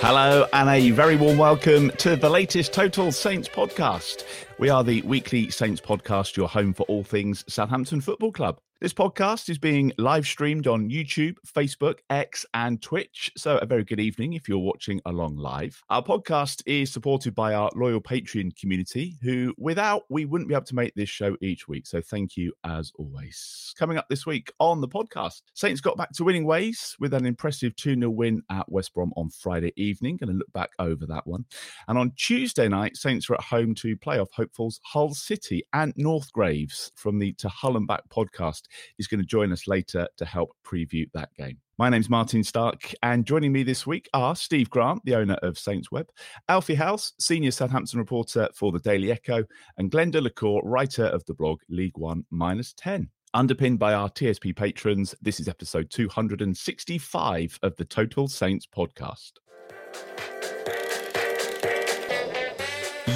Hello, and a very warm welcome to the latest Total Saints podcast. We are the weekly Saints podcast, your home for all things Southampton Football Club. This podcast is being live streamed on YouTube, Facebook, X, and Twitch. So, a very good evening if you're watching along live. Our podcast is supported by our loyal Patreon community, who without we wouldn't be able to make this show each week. So, thank you as always. Coming up this week on the podcast, Saints got back to winning ways with an impressive 2 0 win at West Brom on Friday evening. Going to look back over that one. And on Tuesday night, Saints are at home to playoff hopefuls Hull City Ant Northgraves from the To Hull and Back podcast is going to join us later to help preview that game. My name's Martin Starke, and joining me this week are Steve Grant, the owner of SaintsWeb, Alfie House, senior Southampton reporter for the Daily Echo, and Glen de la Cour, writer of the blog League One Minus 10. Underpinned by our TSP patrons, this is episode 265 of the Total Saints podcast.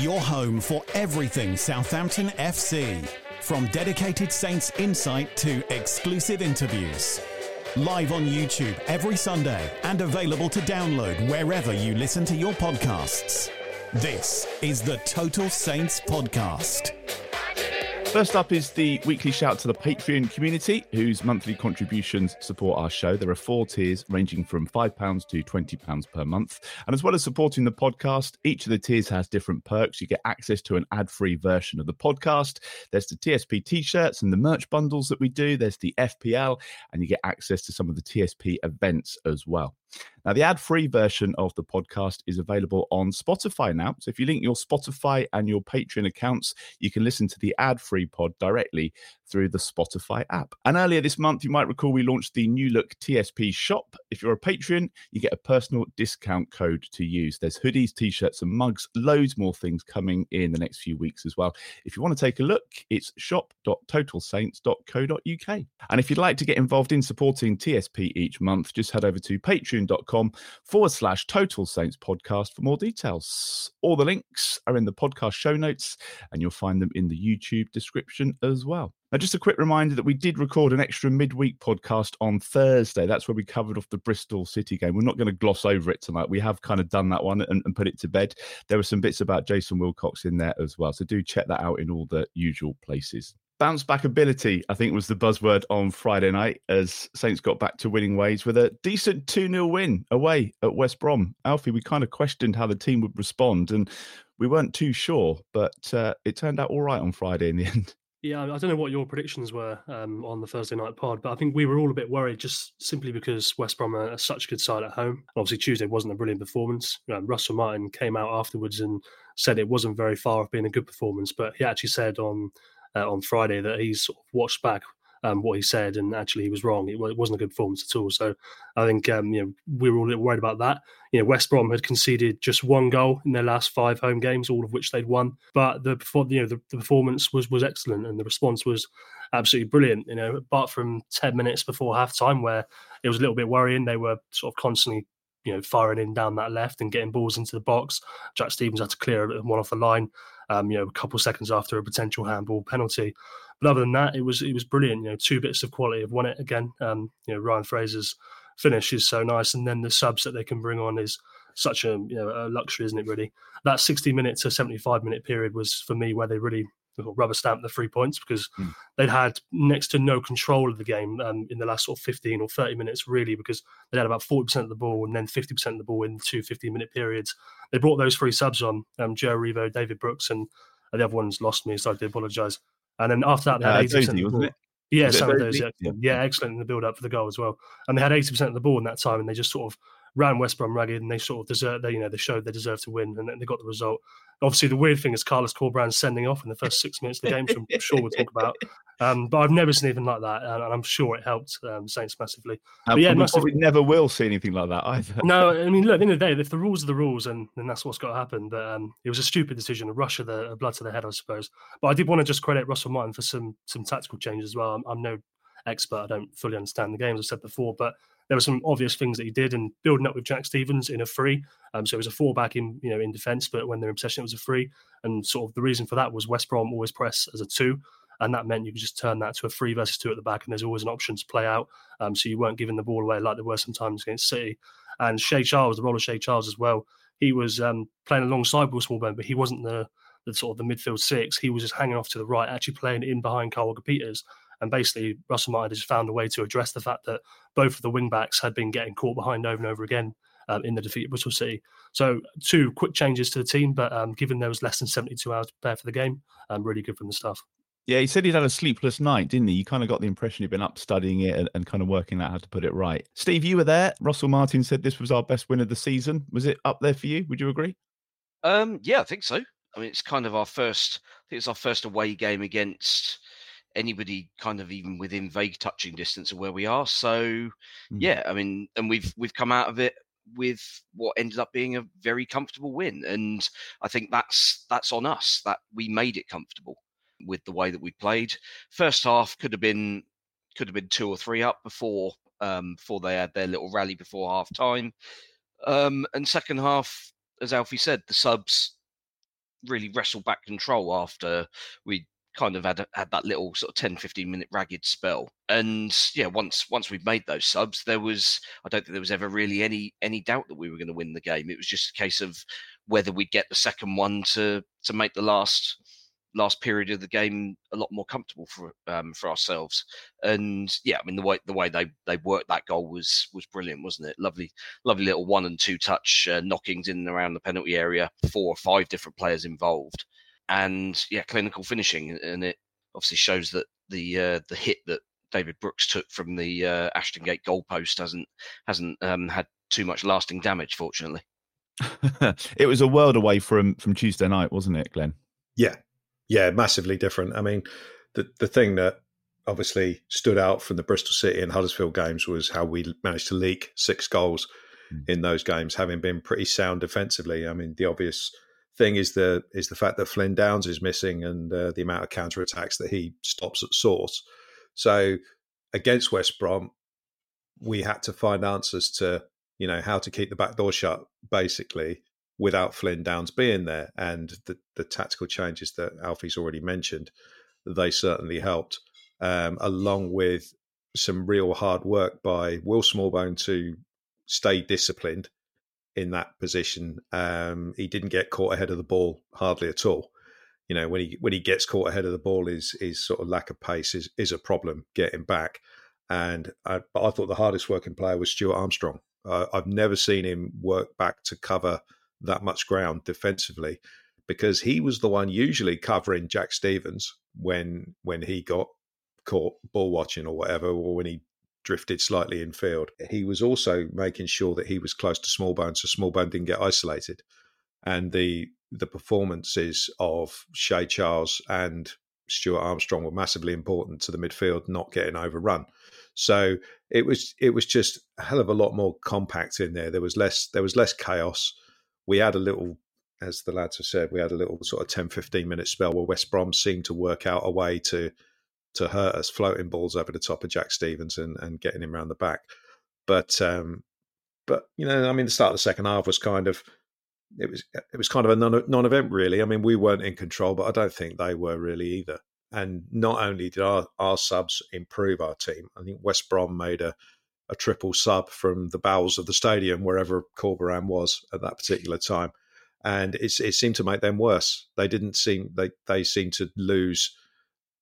Your home for everything Southampton FC. From dedicated Saints insight to exclusive interviews. Live on YouTube every Sunday and available to download wherever you listen to your podcasts. This is the Total Saints Podcast. First up is the weekly shout to the Patreon community, whose monthly contributions support our show. There are four tiers ranging from £5 to £20 per month. And as well as supporting the podcast, each of the tiers has different perks. You get access to an ad free version of the podcast. There's the TSP t shirts and the merch bundles that we do. There's the FPL, and you get access to some of the TSP events as well. Now, the ad free version of the podcast is available on Spotify now. So if you link your Spotify and your Patreon accounts, you can listen to the ad free pod directly through the Spotify app. And earlier this month, you might recall we launched the new look TSP shop. If you're a patron, you get a personal discount code to use. There's hoodies, t shirts, and mugs, loads more things coming in the next few weeks as well. If you want to take a look, it's shop.totalsaints.co.uk. And if you'd like to get involved in supporting TSP each month, just head over to patreon.com forward slash Total Saints podcast for more details. All the links are in the podcast show notes, and you'll find them in the YouTube description as well. Now, just a quick reminder that we did record an extra midweek podcast on Thursday. That's where we covered off the Bristol City game. We're not going to gloss over it tonight. We have kind of done that one and, and, put it to bed. There were some bits about Jason Wilcox in there as well. So do check that out in all the usual places. Bounce back ability, I think, was the buzzword on Friday night as Saints got back to winning ways with a decent 2 0 win away at West Brom. Alfie, we kind of questioned how the team would respond and we weren't too sure, but uh, it turned out all right on Friday in the end. Yeah, I don't know what your predictions were um, on the Thursday night pod, but I think we were all a bit worried just simply because West Brom are such a good side at home. Obviously, Tuesday wasn't a brilliant performance. Um, Russell Martin came out afterwards and said it wasn't very far off being a good performance, but he actually said on uh, on Friday that he's sort of watched back um, what he said, and actually he was wrong. It, it, wasn't a good performance at all. So I think um, you know we were all a little worried about that. You know, West Brom had conceded just one goal in their last five home games, all of which they'd won. But the you know the, the performance was was excellent, and the response was absolutely brilliant. You know, apart from ten minutes before half time, where it was a little bit worrying, they were sort of constantly you know, firing in down that left and getting balls into the box. Jack Stephens had to clear one off the line, um, you know, a couple seconds after a potential handball penalty. But other than that, it was it was brilliant. You know, two bits of quality have won it again. Um, you know, Ryan Fraser's finish is so nice, and then the subs that they can bring on is such a you know a luxury, isn't it? Really, that sixty minute to seventy five minute period was for me where they really rubber stamp the three points because mm. they'd had next to no control of the game um, in the last sort of 15 or 30 minutes, really, because they had about 40% of the ball and then 50% of the ball in two 15 minute periods. They brought those three subs on um, Joe Aribo, David Brooks, and the other ones lost me, so I do apologise. And then after that, they had uh, 80% Edozie, wasn't it? Yeah, some of those. Yeah, yeah, excellent in the build up for the goal as well. And they had 80% of the ball in that time, and they just sort of ran West Brom ragged, and they sort of deserve. They, you know, they showed they deserved to win, and they got the result. Obviously, the weird thing is Carlos Corberán sending off in the first six minutes of the game, which I'm sure we'll talk about. Um, but I've never seen anything like that, and I'm sure it helped um, Saints massively. but yeah, we probably never will see anything like that either. No, I mean, look, at the end of the day, if the rules are the rules, and then that's what's got to happen. But um, it was a stupid decision, a rush of the blood to the head, I suppose. But I did want to just credit Russell Martin for some some tactical changes as well. I'm, I'm no expert; I don't fully understand the games. I've said before, but there were some obvious things that he did and building up with Jack Stephens in a free. Um, so it was a four back in you know in defence, but when they're in possession, it was a free. And sort of the reason for that was West Brom always press as a two, and that meant you could just turn that to a three versus two at the back, and there's always an option to play out. Um, so you weren't giving the ball away like there were sometimes against City. And Shea Charles, the role of Shea Charles as well, he was um, playing alongside Will Smallbone, but he wasn't the the sort of the midfield six. He was just hanging off to the right, actually playing in behind Kyle Walker Peters. And basically, Russell Martin has found a way to address the fact that both of the wing backs had been getting caught behind over and over again um, in the defeat of Bristol City. So, two quick changes to the team, but um, given there was less than 72 hours to prepare for the game, um, really good from the staff. Yeah, he said he'd had a sleepless night, didn't he? You kind of got the impression he'd been up studying it and, and, kind of working out how to put it right. Steve, you were there. Russell Martin said this was our best win of the season. Was it up there for you? Would you agree? Um, yeah, I think so. I mean, it's kind of our first. I think it's our first away game against anybody kind of even within vague touching distance of where we are. So mm. yeah, I mean, and we've we've come out of it with what ended up being a very comfortable win, and I think that's that's on us that we made it comfortable with the way that we played. First half could have been could have been two or three up before um, before they had their little rally before half time, um, and second half, as Alfie said, the subs really wrestled back control after we kind of had had that little sort of 10 15 minute ragged spell and yeah once once we made those subs there was i don't think there was ever really any any doubt that we were going to win the game it was just a case of whether we'd get the second one to to make the last last period of the game a lot more comfortable for um, for ourselves. And yeah, I mean the way the way they they worked that goal was was brilliant, wasn't it? Lovely, lovely little one and two touch uh, knockings in and around the penalty area. Four or five different players involved, and yeah, clinical finishing, and it obviously shows that the uh, the hit that David Brooks took from the uh, Ashton Gate goalpost hasn't hasn't um, had too much lasting damage, fortunately. it was a world away from from Tuesday night, wasn't it, Glenn? Yeah, yeah, massively different. I mean, the the thing that obviously stood out from the Bristol City and Huddersfield games was how we managed to leak six goals mm. in those games, having been pretty sound defensively. I mean, the obvious thing is the is the fact that Flynn Downs is missing and uh, the amount of counter attacks that he stops at source. So against West Brom, we had to find answers to you know how to keep the back door shut basically without Flynn Downs being there, and the the tactical changes that Alfie's already mentioned, they certainly helped, um, along with some real hard work by Will Smallbone to stay disciplined in that position. Um, he didn't get caught ahead of the ball hardly at all. You know, when he when he gets caught ahead of the ball, his his sort of lack of pace is is a problem getting back. And I, but I thought the hardest working player was Stuart Armstrong. Uh, I've never seen him work back to cover that much ground defensively because he was the one usually covering Jack Stephens when when he got caught ball watching or whatever, or when he drifted slightly in field. He was also making sure that he was close to Smallbone so Smallbone didn't get isolated. And the the performances of Shea Charles and Stuart Armstrong were massively important to the midfield not getting overrun. So it was it was just a hell of a lot more compact in there. There was less there was less chaos. We had a little as the lads have said, we had a little sort of 10, 15 minute spell where West Brom seemed to work out a way to to hurt us, floating balls over the top of Jack Stephens and, getting him around the back. But um, but you know, I mean, the start of the second half was kind of it was it was kind of a non event really. I mean, we weren't in control, but I don't think they were really either. And not only did our, our subs improve our team, I think West Brom made a, a triple sub from the bowels of the stadium, wherever Corberan was at that particular time. And it seemed to make them worse. They didn't seem they they seemed to lose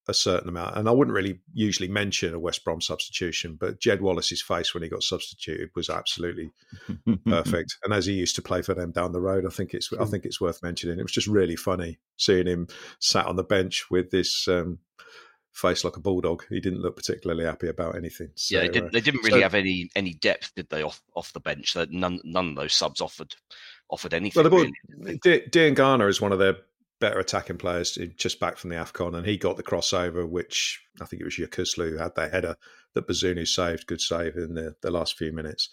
a certain amount. And I wouldn't really usually mention a West Brom substitution, but Jed Wallace's face when he got substituted was absolutely perfect. And as he used to play for them down the road, I think it's I think it's worth mentioning. It was just really funny seeing him sat on the bench with this um, face like a bulldog. He didn't look particularly happy about anything. So, yeah, they, did, they didn't really so, have any any depth, did they, off off the bench? That none none of those subs offered offered anything. Well, really. Diangana is one of their better attacking players just back from the AFCON, and he got the crossover, which I think it was Yokuslu who had that header that Bazunu saved, good save in the, the last few minutes.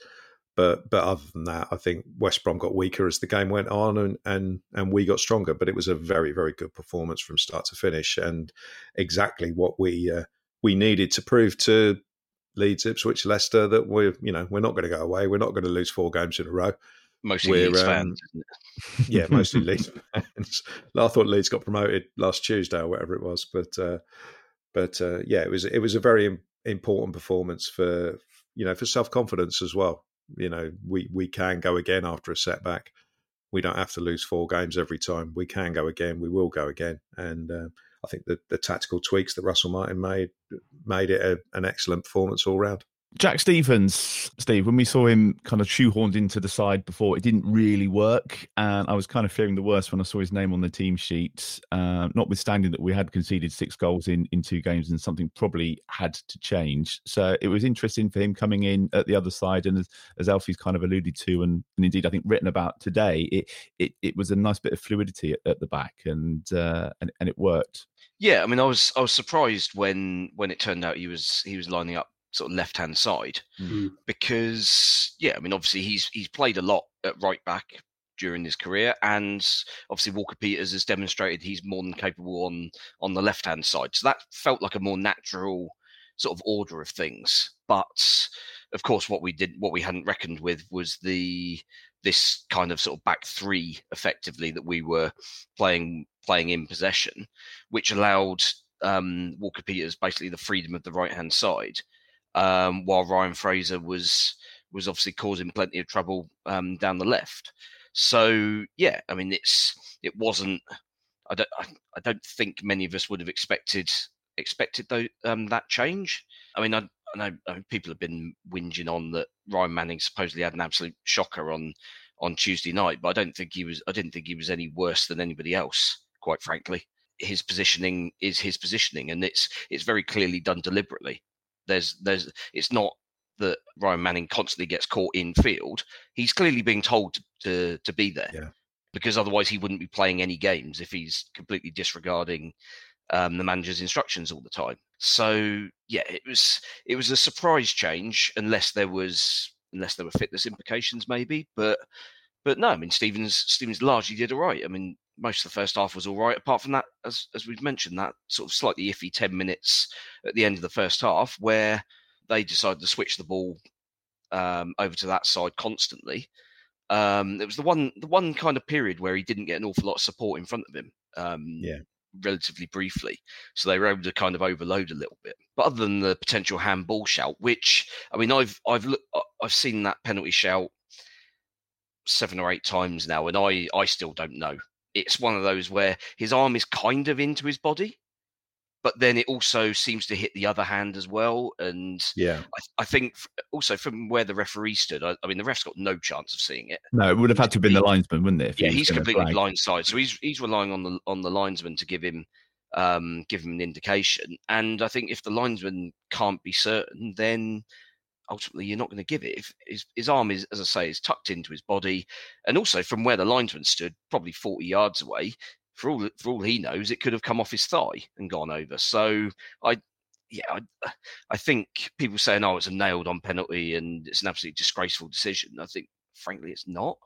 But but other than that, I think West Brom got weaker as the game went on, and and and we got stronger. But it was a very very good performance from start to finish, and exactly what we uh, we needed to prove to Leeds, Ipswich, Leicester that we're you know we're not going to go away. We're not going to lose four games in a row mostly We're, Leeds um, fans. yeah, mostly Leeds fans. I thought Leeds got promoted last Tuesday or whatever it was, but uh, but uh, yeah, it was it was a very important performance for you know for self confidence as well. You know, we we can go again after a setback. We don't have to lose four games every time. We can go again. We will go again, and uh, I think the, the tactical tweaks that Russell Martin made made it a, an excellent performance all round. Jack Stephens, Steve, when we saw him kind of shoehorned into the side before, it didn't really work. And I was kind of fearing the worst when I saw his name on the team sheet, uh, notwithstanding that we had conceded six goals in, in two games and something probably had to change. So it was interesting for him coming in at the other side. And as, as Alfie's kind of alluded to, and, and indeed I think written about today, it, it, it was a nice bit of fluidity at, at the back and, uh, and, and it worked. Yeah, I mean, I was I was surprised when when it turned out he was he was lining up sort of left hand side mm-hmm. because yeah, I mean obviously he's he's played a lot at right back during his career, and obviously Walker Peters has demonstrated he's more than capable on on the left hand side. So that felt like a more natural sort of order of things. But of course, what we did, what we hadn't reckoned with, was the this kind of sort of back three, effectively that we were playing playing in possession, which allowed um, Walker Peters basically the freedom of the right hand side um, while Ryan Fraser was was obviously causing plenty of trouble um, down the left. So yeah, I mean it's it wasn't. I don't I, don't think many of us would have expected expected though um, that change. I mean I, I know I mean, people have been whinging on that Ryan Manning supposedly had an absolute shocker on on Tuesday night, but I don't think he was. I didn't think he was any worse than anybody else, quite frankly. His positioning is his positioning, and it's it's very clearly done deliberately. There's there's it's not that Ryan Manning constantly gets caught in field. He's clearly being told to to, to be there. Yeah. Because otherwise he wouldn't be playing any games if he's completely disregarding um, the manager's instructions all the time. So yeah, it was it was a surprise change, unless there was unless there were fitness implications, maybe. But but no, I mean Stephens Stephens largely did all right. I mean most of the first half was all right. Apart from that, as as we've mentioned, that sort of slightly iffy ten minutes at the end of the first half where they decided to switch the ball um, over to that side constantly. Um, it was the one the one kind of period where he didn't get an awful lot of support in front of him. Um, yeah. Relatively briefly, so they were able to kind of overload a little bit. But other than the potential handball shout, which I mean, I've I've look, I've seen that penalty shout seven or eight times now, and I I still don't know it's one of those where his arm is kind of into his body, but then it also seems to hit the other hand as well. And yeah, I, I think also from where the referee stood, I, I, mean, the ref's got no chance of seeing it. No, it would have had to have been the linesman, wouldn't it? Yeah, he's completely blindside, so he's he's relying on the on the linesman to give him um, give him an indication. And I think if the linesman can't be certain, then ultimately you're not going to give it. If his, his arm is, as I say, is tucked into his body, and also from where the linesman stood, probably 40 yards away, for all for all he knows, it could have come off his thigh and gone over. So I, yeah, I, I think people saying, "Oh, it's a nailed-on penalty and it's an absolutely disgraceful decision." I think, frankly, it's not.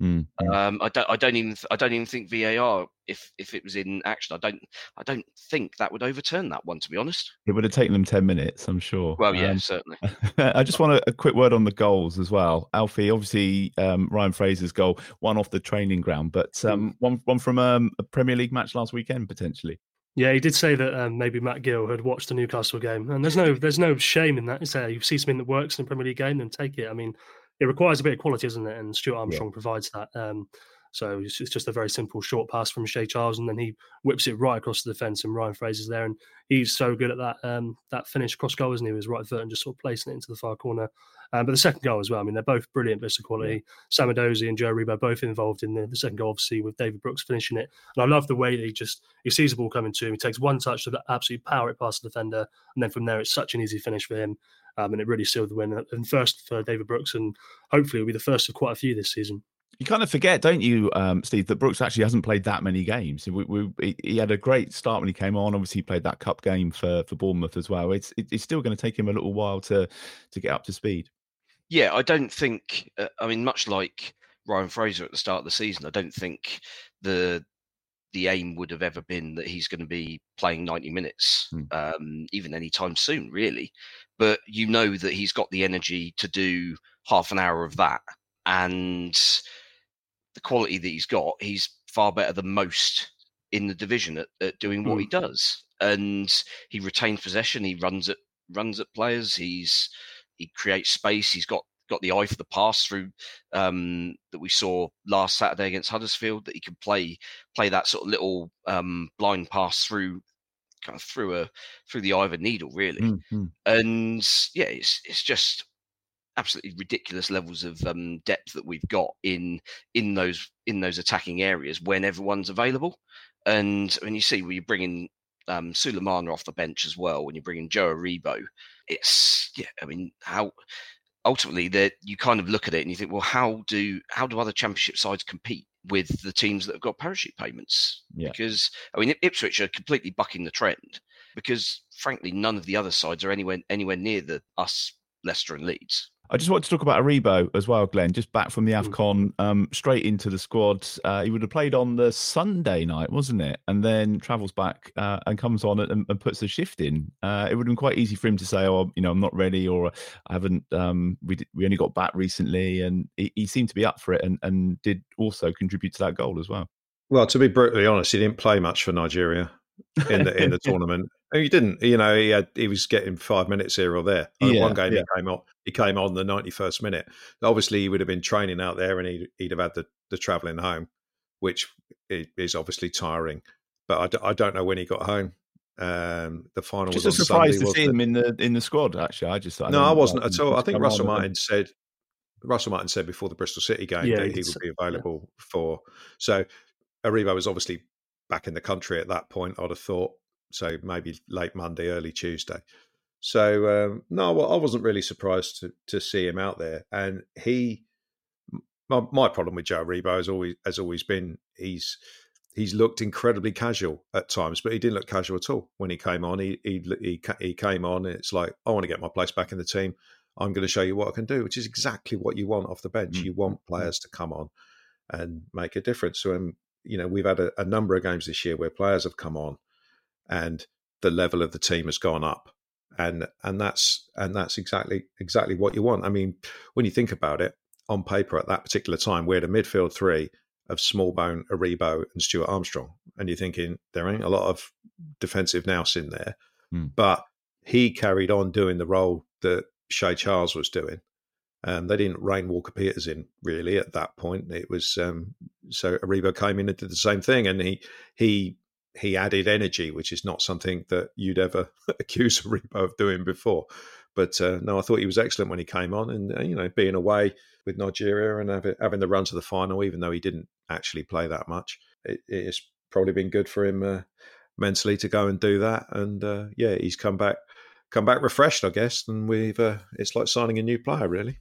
Mm, Um, I don't. I don't even. I don't even think VAR. If if it was in action, I don't. I don't think that would overturn that one. To be honest. It would have taken them 10 minutes, I'm sure. Well, yeah, Um, certainly. I just want a, a quick word on the goals as well. Alfie, obviously, um, Ryan Fraser's goal, one off the training ground, but um, one, one from um, a Premier League match last weekend, potentially. Yeah, he did say that um, maybe Matt Gill had watched the Newcastle game, and there's no there's no shame in that. Is there? You see something that works in a Premier League game, then take it. I mean, it requires a bit of quality, doesn't it? And Stuart Armstrong provides that. Um, so it's, just a very simple short pass from Shea Charles, and then he whips it right across the defence, and Ryan Fraser's there, and he's so good at that um, that finish cross goal, isn't he? With his right foot and just sort of placing it into the far corner. Um, but the second goal as well. I mean, they're both brilliant bits of quality. Sam Edozie and Joe Aribo both involved in the, the second goal, obviously with David Brooks finishing it. And I love the way that he just he sees the ball coming to him. He takes one touch to absolutely power it past the defender, and then from there it's such an easy finish for him. Um, and it really sealed the win. And first for David Brooks, and hopefully it'll be the first of quite a few this season. You kind of forget, don't you, um, Steve, that Brooks actually hasn't played that many games. We, we, he- he had a great start when he came on. Obviously, he played that cup game for, for Bournemouth as well. It's it, it's still going to take him a little while to to get up to speed. Yeah, I don't think. Uh, I mean, much like Ryan Fraser at the start of the season, I don't think the the aim would have ever been that he's going to be playing 90 minutes, um, even anytime soon, really. But you know that he's got the energy to do half an hour of that, and the quality that he's got, he's far better than most in the division at, at doing what he does. And he retains possession. He runs at runs at players. He's he creates space. He's got got the eye for the pass through um, that we saw last Saturday against Huddersfield. That he can play play that sort of little um, blind pass through kind of through a through the eye of a needle, really. Mm-hmm. And yeah, it's it's just absolutely ridiculous levels of um, depth that we've got in in those in those attacking areas when everyone's available. And when you see when you bring in um, Sulemana off the bench as well, when you're bringing Joe Aribo, it's yeah. I mean, how ultimately that you kind of look at it and you think, well, how do how do other championship sides compete with the teams that have got parachute payments? Yeah. Because I mean, Ipswich are completely bucking the trend because frankly, none of the other sides are anywhere anywhere near the us Leicester and Leeds. I just want to talk about Aribo as well, Glenn. Just back from the AFCON, um, straight into the squad. Uh, he would have played on the Sunday night, wasn't it? And then travels back uh, and comes on and, and puts a shift in. Uh, it would have been quite easy for him to say, "Oh, you know, I'm not ready," or "I haven't." Um, we did, we only got back recently, and he, he seemed to be up for it, and, and did also contribute to that goal as well. Well, to be brutally honest, he didn't play much for Nigeria in the in the tournament. He didn't. You know, he had he was getting five minutes here or there. I Yeah, one game yeah. he came on. He came on the ninety first minute. Obviously, he would have been training out there, and he'd, he'd have had the the travelling home, which is obviously tiring. But I, d- I don't know when he got home. Um, the final Just was a surprise Sunday. to see it? him in the in the squad. Actually, I just No, I wasn't at all. I think Russell on and- Martin said Russell Martin said before the Bristol City game Yeah, that he would be available for. So Aribo was obviously back in the country at that point. I'd have thought so, maybe late Monday, early Tuesday. So um, no, well, I wasn't really surprised to to see him out there, and he. My, my problem with Joe Aribo has always has always been he's he's looked incredibly casual at times, but he didn't look casual at all when he came on. He he he, he came on, and it's like I want to get my place back in the team. I'm going to show you what I can do, which is exactly what you want off the bench. Mm, You want players to come on and make a difference. So, um, you know, we've had a, a number of games this year where players have come on, and the level of the team has gone up, and and that's and that's exactly exactly what you want. I mean, when you think about it, on paper at that particular time, we had a midfield three of Smallbone, Aribo, and Stuart Armstrong, and you're thinking there ain't a lot of defensive nous in there, Hmm. but he carried on doing the role that Shea Charles was doing. Um, they didn't rein Walker Peters in really at that point. It was um, so Aribo came in and did the same thing, and he he he added energy, which is not something that you'd ever accuse Aribo of doing before. But uh, no, I thought he was excellent when he came on, and uh, you know, being away with Nigeria and having, having the run to the final, even though he didn't actually play that much, it, it's probably been good for him uh, mentally to go and do that. And uh, yeah, he's come back come back refreshed, I guess, and we've uh, it's like signing a new player, really.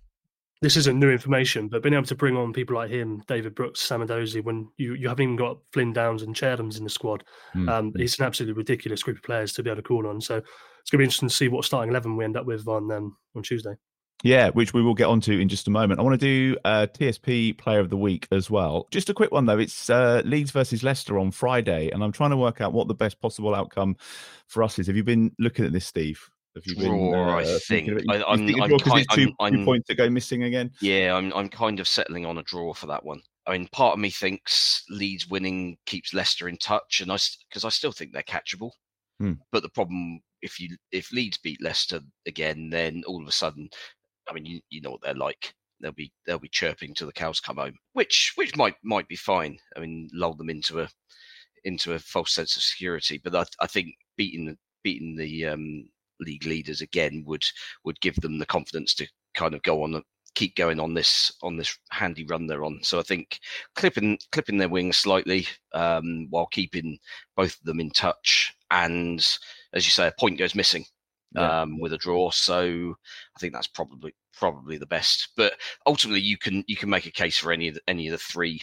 This isn't new information, but being able to bring on people like him, David Brooks, Sam Samadozi, when you, you haven't even got Flynn Downs and Cherdams in the squad, Mm, um, it's an absolutely ridiculous group of players to be able to call on. So it's going to be interesting to see what starting eleven we end up with on um, on Tuesday. Yeah, which we will get onto in just a moment. I want to do uh, TSP Player of the Week as well. Just a quick one though. It's uh, Leeds versus Leicester on Friday, and I'm trying to work out what the best possible outcome for us is. Have you been looking at this, Steve? Have you been? Draw, I uh, think. I- you- you I'm- think I'm draw 'cause it's kind- two, I'm- two points to go missing again. Yeah, I'm I'm kind of settling on a draw for that one. I mean, part of me thinks Leeds winning keeps Leicester in touch, and I because I still think they're catchable. Hmm. But the problem, if you if Leeds beat Leicester again, then all of a sudden, I mean, you, you know what they're like. They'll be they'll be chirping till the cows come home, which which might might be fine. I mean, lull them into a into a false sense of security. But I, I think beating beating the um, league leaders again would would give them the confidence to kind of go on keep going on this on this handy run they're on. So I think clipping clipping their wings slightly um, while keeping both of them in touch, and as you say, a point goes missing Yeah. um, with a draw. So I think that's probably probably the best. But ultimately, you can you can make a case for any of the, any of the three.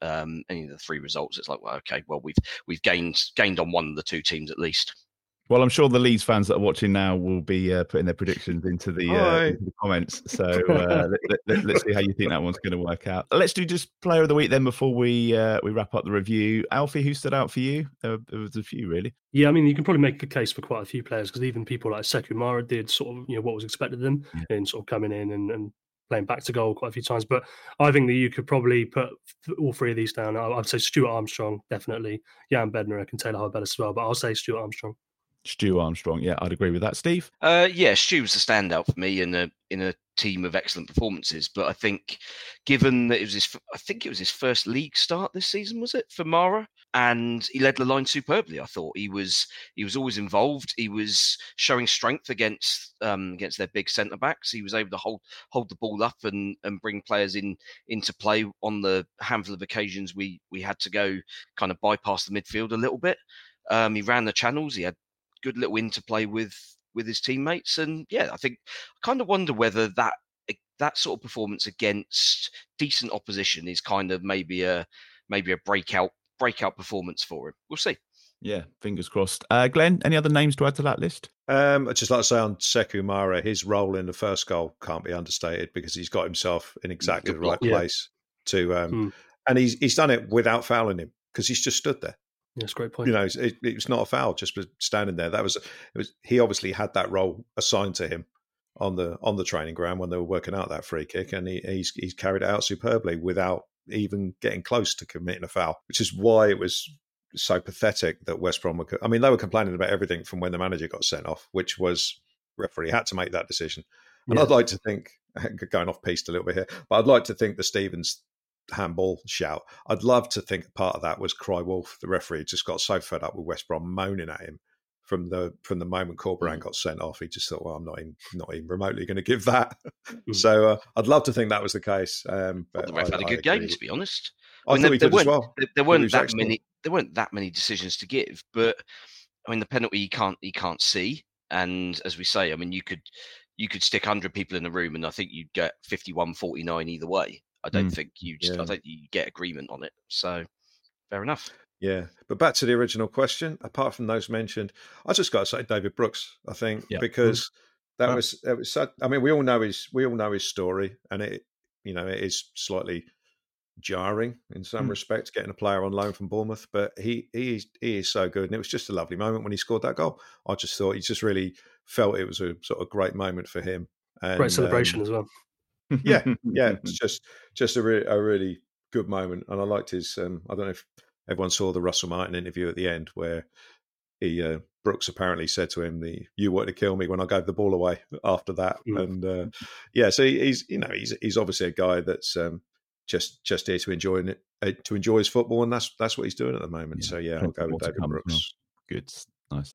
Um, any of the three results, it's like, well, okay, well, we've we've gained gained on one of the two teams at least. Well, I'm sure the Leeds fans that are watching now will be uh, putting their predictions into the, uh, into the comments. So uh, let, let, let's see how you think that one's going to work out. Let's do just player of the week then before we uh, we wrap up the review. Alfie, who stood out for you? There, there was a few, really. Yeah, I mean, you can probably make a case for quite a few players because even people like Sekou Mara did sort of, you know, what was expected of them in sort of coming in and, and playing back to goal quite a few times. But I think that you could probably put all three of these down. I- I'd say Stuart Armstrong, definitely. Jan Bednarek and Taylor Harwood-Bellis as well. But I'll say Stuart Armstrong. Stu Armstrong. Yeah, I'd agree with that. Steve? Uh, yeah, Stu was the standout for me in a in a team of excellent performances. But I think, given that it was his, I think it was his first league start this season, was it for Mara? And he led the line superbly. I thought he was he was always involved. He was showing strength against um, against their big centre backs. He was able to hold hold the ball up and and bring players in into play on the handful of occasions we we had to go kind of bypass the midfield a little bit. Um, he ran the channels. He had good little interplay with with his teammates, and yeah, I think I kind of wonder whether that eh, that sort of performance against decent opposition is kind of maybe a maybe a breakout breakout performance for him. We'll see. Yeah, fingers crossed. Uh, Glenn, any other names to add to that list? Um, I'd just like to say on Sekou Mara, his role in the first goal can't be understated because he's got himself in exactly Good the right block. Yeah. place to, um, Hmm. and he's he's done it without fouling him because he's just stood there. It's a great point. You know, it, it was not a foul just for standing there. That was it was he obviously had that role assigned to him on the on the training ground when they were working out that free kick, and he, he's he's carried it out superbly without even getting close to committing a foul, which is why it was so pathetic that West Brom were. I mean, they were complaining about everything from when the manager got sent off, which was referee had to make that decision. And Yeah. I'd like to think, going off piste a little bit here, but I'd like to think the Stevens handball shout. I'd love to think part of that was Cry Wolf. The referee just got so fed up with West Brom moaning at him from the from the moment Corberan got sent off. He just thought, well, I'm not even not even remotely going to give that. so uh, I'd love to think that was the case. Um, Well, but the ref I- had a good game, to be honest. I, mean, there- weren't- well. There, there weren't that excellent. many. There weren't that many decisions to give, but I mean, the penalty you can't you can't see, and as we say, I mean, you could you could stick hundred people in the room, and I think you'd get 51-49 either way. I don't Mm. think you just, Yeah. I think you get agreement on it. So fair enough. Yeah, but back to the original question. Apart from those mentioned, I just got to say David Brooks. I think Yeah. because that was it was. Such, I mean, we all know his we all know his story, and it you know it is slightly jarring in some Mm. respects getting a player on loan from Bournemouth. But he he is, he is so good, and it was just a lovely moment when he scored that goal. I just thought he just really felt it was a sort of great moment for him. And, Great celebration um, as well. Yeah, yeah, it's just just a, re- a really good moment, and I liked his. Um, I don't know if everyone saw the Russell Martin interview at the end where he uh, Brooks apparently said to him, "The you wanted to kill me when I gave the ball away." After that, Mm. and uh, yeah, so he- he's you know he's he's obviously a guy that's um, just just here to enjoy it, uh, to enjoy his football, and that's that's what he's doing at the moment. Yeah, so yeah, I'll go with David come as well. Brooks. Good. Nice.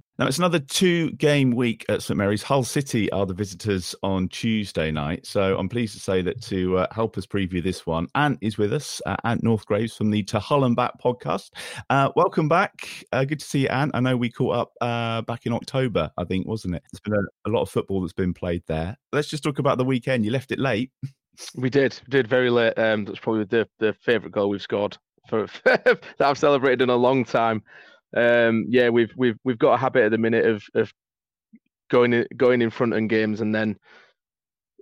Now, it's another two game week at St Mary's. Hull City are the visitors on Tuesday night. So I'm pleased to say that to uh, help us preview this one, Ant is with us, uh, Ant Northgraves from the To Hull and Back podcast. Uh, welcome back. Uh, good to see you, Ant. I know we caught up uh, back in October, I think, wasn't it? There's been a, a lot of football that's been played there. Let's just talk about the weekend. You left it late. We did, did very late. Um, that's probably the the favourite goal we've scored for that I've celebrated in a long time. Um, yeah, we've we've we've got a habit at the minute of of going in, going in front in games and then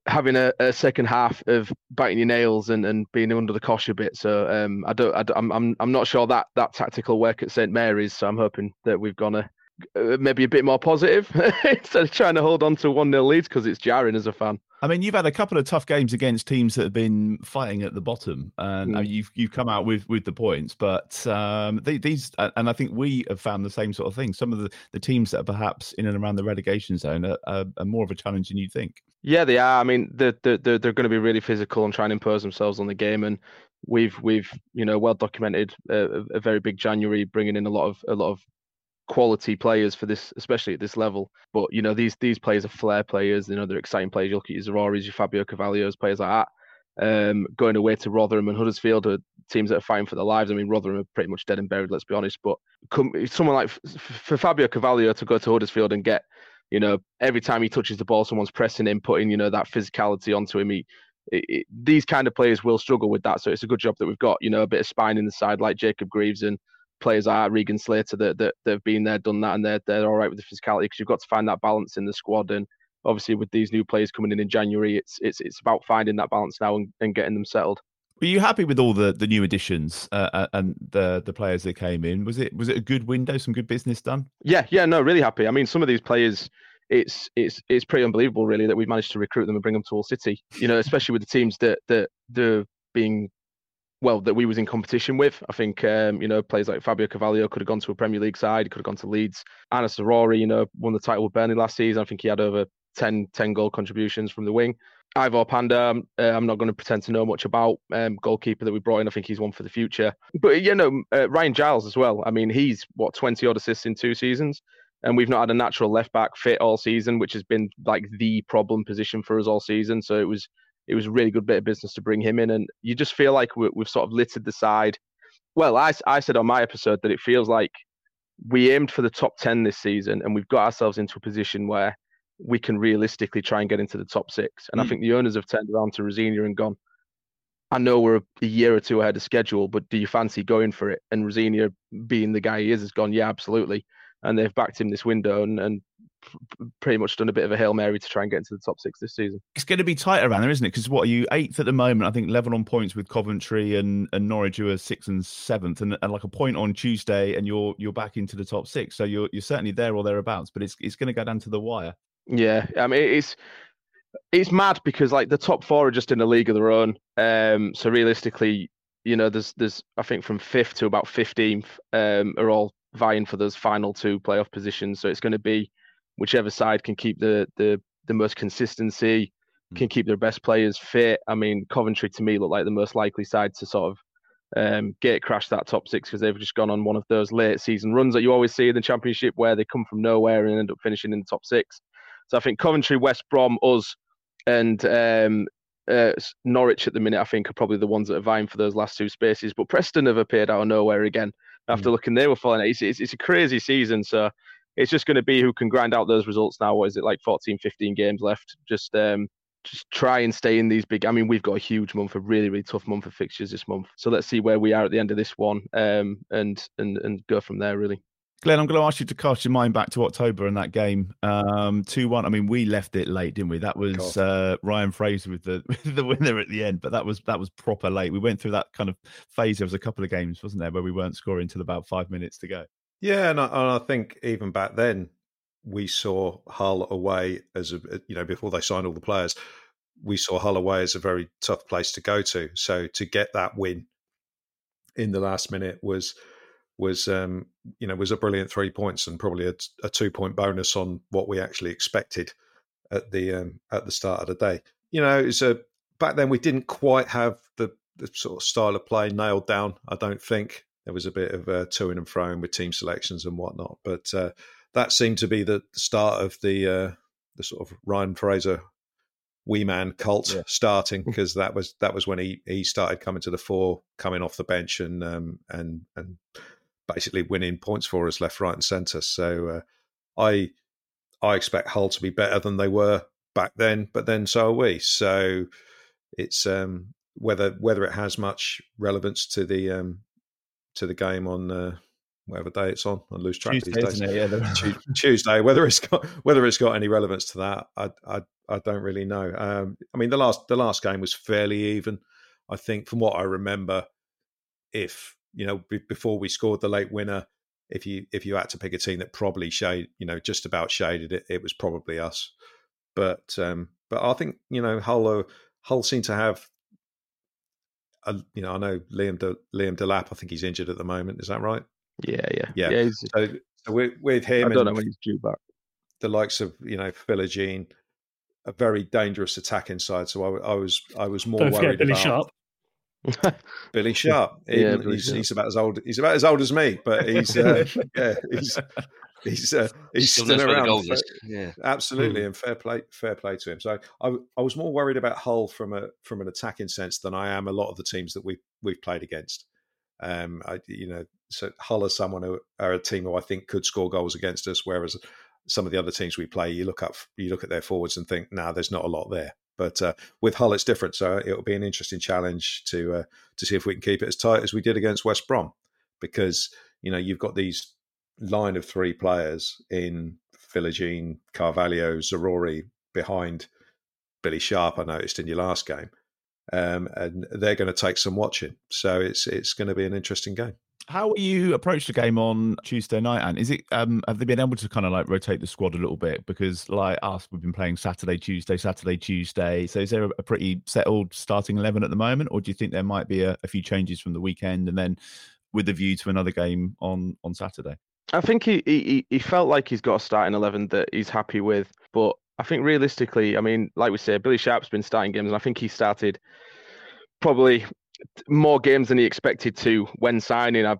having a, a second half of biting your nails and, and being under the cosh a bit. So um, I don't, I don't I'm I'm I'm not sure that that tactical work at St Mary's. So I'm hoping that we've gone a uh, maybe a bit more positive instead of trying to hold on to one nil leads because it's jarring as a fan. I mean, you've had a couple of tough games against teams that have been fighting at the bottom, and mm. you've you've come out with with the points. But um, they, these, and I think we have found the same sort of thing. Some of the, the teams that are perhaps in and around the relegation zone are, are, are more of a challenge than you think. Yeah, they are. I mean, they're, they're, they're going to be really physical and try and impose themselves on the game. And we've we've you know well documented a, a very big January, bringing in a lot of a lot of quality players for this, especially at this level. But you know, these these players are flair players. You know, they're exciting players. You look at your Zarourys, your Fabio Carvalho's, players like that. Um, going away to Rotherham and Huddersfield are teams that are fighting for their lives. I mean, Rotherham are pretty much dead and buried. Let's be honest. But come, someone like for Fabio Carvalho to go to Huddersfield and get, you know, every time he touches the ball, someone's pressing him, putting you know that physicality onto him. He, it, it, these kind of players will struggle with that. So it's a good job that we've got, you know, a bit of spine in the side like Jacob Greaves and players are Regan Slater that, that, have been there, done that, and they're, they're all right with the physicality because you've got to find that balance in the squad. And obviously, with these new players coming in in January, it's it's it's about finding that balance now and, and getting them settled. Were you happy with all the, the new additions uh, uh, and the the players that came in? Was it was it a good window, some good business done? Yeah, yeah, no, really happy. I mean, some of these players, it's it's it's pretty unbelievable, really, that we've managed to recruit them and bring them to Hull City. You know, especially with the teams that that they're being well that we was in competition with. I think um, you know players like Fabio Carvalho could have gone to a Premier League side. He could have gone to Leeds. Anass Zaroury, you know, won the title with Burnley last season. I think he had over 10, 10 goal contributions from the wing. Ivor Pandur, um, uh, I'm not going to pretend to know much about um, goalkeeper that we brought in. I think he's one for the future. But you know, uh, Ryan Giles as well. I mean, he's what 20 odd assists in two seasons, and we've not had a natural left back fit all season, which has been like the problem position for us all season. So it was it was a really good bit of business to bring him in. And you just feel like we have sort of littered the side. Well, I, I said on my episode that it feels like we aimed for the top 10 this season and we've got ourselves into a position where we can realistically try and get into the top six. And mm. I hmm. think the owners have turned around to Rosenior and gone, I know we're a year or two ahead of schedule, but do you fancy going for it? And Rosenior, being the guy he is, has gone, yeah, absolutely. And they've backed him this window and, and pretty much done a bit of a hail mary to try and get into the top six this season. It's going to be tight around there, isn't it? Because what are you eighth at the moment? I think level on points with Coventry and, and Norwich, who are sixth and seventh, and, and like a point on Tuesday, and you're you're back into the top six. So you're you're certainly there or thereabouts. But it's it's going to go down to the wire. Yeah, I mean it's it's mad because like the top four are just in a league of their own. Um, so realistically, you know, there's there's I think from fifth to about fifteenth um, are all vying for those final two playoff positions. So it's going to be whichever side can keep the the the most consistency, hmm. can keep their best players fit. I mean, Coventry to me look like the most likely side to sort of um, gate crash that top six because they've just gone on one of those late season runs that you always see in the Championship where they come from nowhere and end up finishing in the top six. So I think Coventry, West Brom, us, and um, uh, Norwich at the minute, I think, are probably the ones that are vying for those last two spaces. But Preston have appeared out of nowhere again after mm. looking they were falling. It's, it's, it's a crazy season. So it's just going to be who can grind out those results now. What is it like 14, 15 games left? Just um, just try and stay in these big. I mean, we've got a huge month, a really, really tough month of fixtures this month. So let's see where we are at the end of this one, um, and and and go from there. Really. Glenn, I'm going to ask you to cast your mind back to October and that game, um, two one. I mean, we left it late, didn't we? That was uh, Ryan Fraser with the with the winner at the end, but that was that was proper late. We went through that kind of phase. There was a couple of games, wasn't there, where we weren't scoring until about five minutes to go. Yeah, and I, and I think even back then we saw Hull away as a you know before they signed all the players, we saw Hull away as a very tough place to go to. So to get that win in the last minute was was um, you know was a brilliant three points and probably a, a two point bonus on what we actually expected at the um, at the start of the day. You know, it's a back then we didn't quite have the, the sort of style of play nailed down. I don't think there was a bit of uh, to and fro with team selections and whatnot, but uh, that seemed to be the start of the uh, the sort of Ryan Fraser wee man cult yeah. starting because that was that was when he he started coming to the fore, coming off the bench and um, and and basically winning points for us left, right, and centre. So uh, I I expect Hull to be better than they were back then, but then so are we. So it's um, whether whether it has much relevance to the um, to the game on uh, whatever day it's on. I lose track Tuesday, these days. Yeah, Tuesday. Whether it's got whether it's got any relevance to that, I I, I don't really know. Um, I mean, the last the last game was fairly even. I think from what I remember, if you know b- before we scored the late winner, if you if you had to pick a team that probably shade you know just about shaded it, it was probably us. But um, but I think you know Hull Hull seem to have. A, you know, I know Liam De, Liam Delap. I think he's injured at the moment. Is that right? Yeah, yeah, yeah. yeah so, so with, with him, I don't know when he's due back. The likes of you know Philogene, a very dangerous attacking side. So I, I was I was more don't worried Billy about Sharp. Billy Sharp. Yeah, Billy he's, Sharp. he's about as old. He's about as old as me, but he's uh, yeah, he's he's uh, he's Still still, knows where the around. Yeah. Absolutely, and fair play, fair play to him. So I, I was more worried about Hull from a from an attacking sense than I am a lot of the teams that we we've played against. Um, I, you know, so Hull are someone who are a team who I think could score goals against us, whereas some of the other teams we play, you look up, you look at their forwards and think, nah, there's not a lot there. But uh, with Hull, it's different. So it'll be an interesting challenge to uh, to see if we can keep it as tight as we did against West Brom, because you know you've got these line of three players in Philogene, Carvalho, Zaroury behind Billy Sharp. I noticed in your last game, um, and they're going to take some watching. So it's it's going to be an interesting game. How will you approach the game on Tuesday night? And is it um have they been able to kind of like rotate the squad a little bit? Because like us, we've been playing Saturday, Tuesday, Saturday, Tuesday. So is there a, a pretty settled starting eleven at the moment, or do you think there might be a, a few changes from the weekend and then with a view to another game on on Saturday? I think he, he he felt like he's got a starting eleven that he's happy with, but I think realistically, I mean, like we say, Billy Sharp's been starting games, and I think he started probably more games than he expected to when signing. I,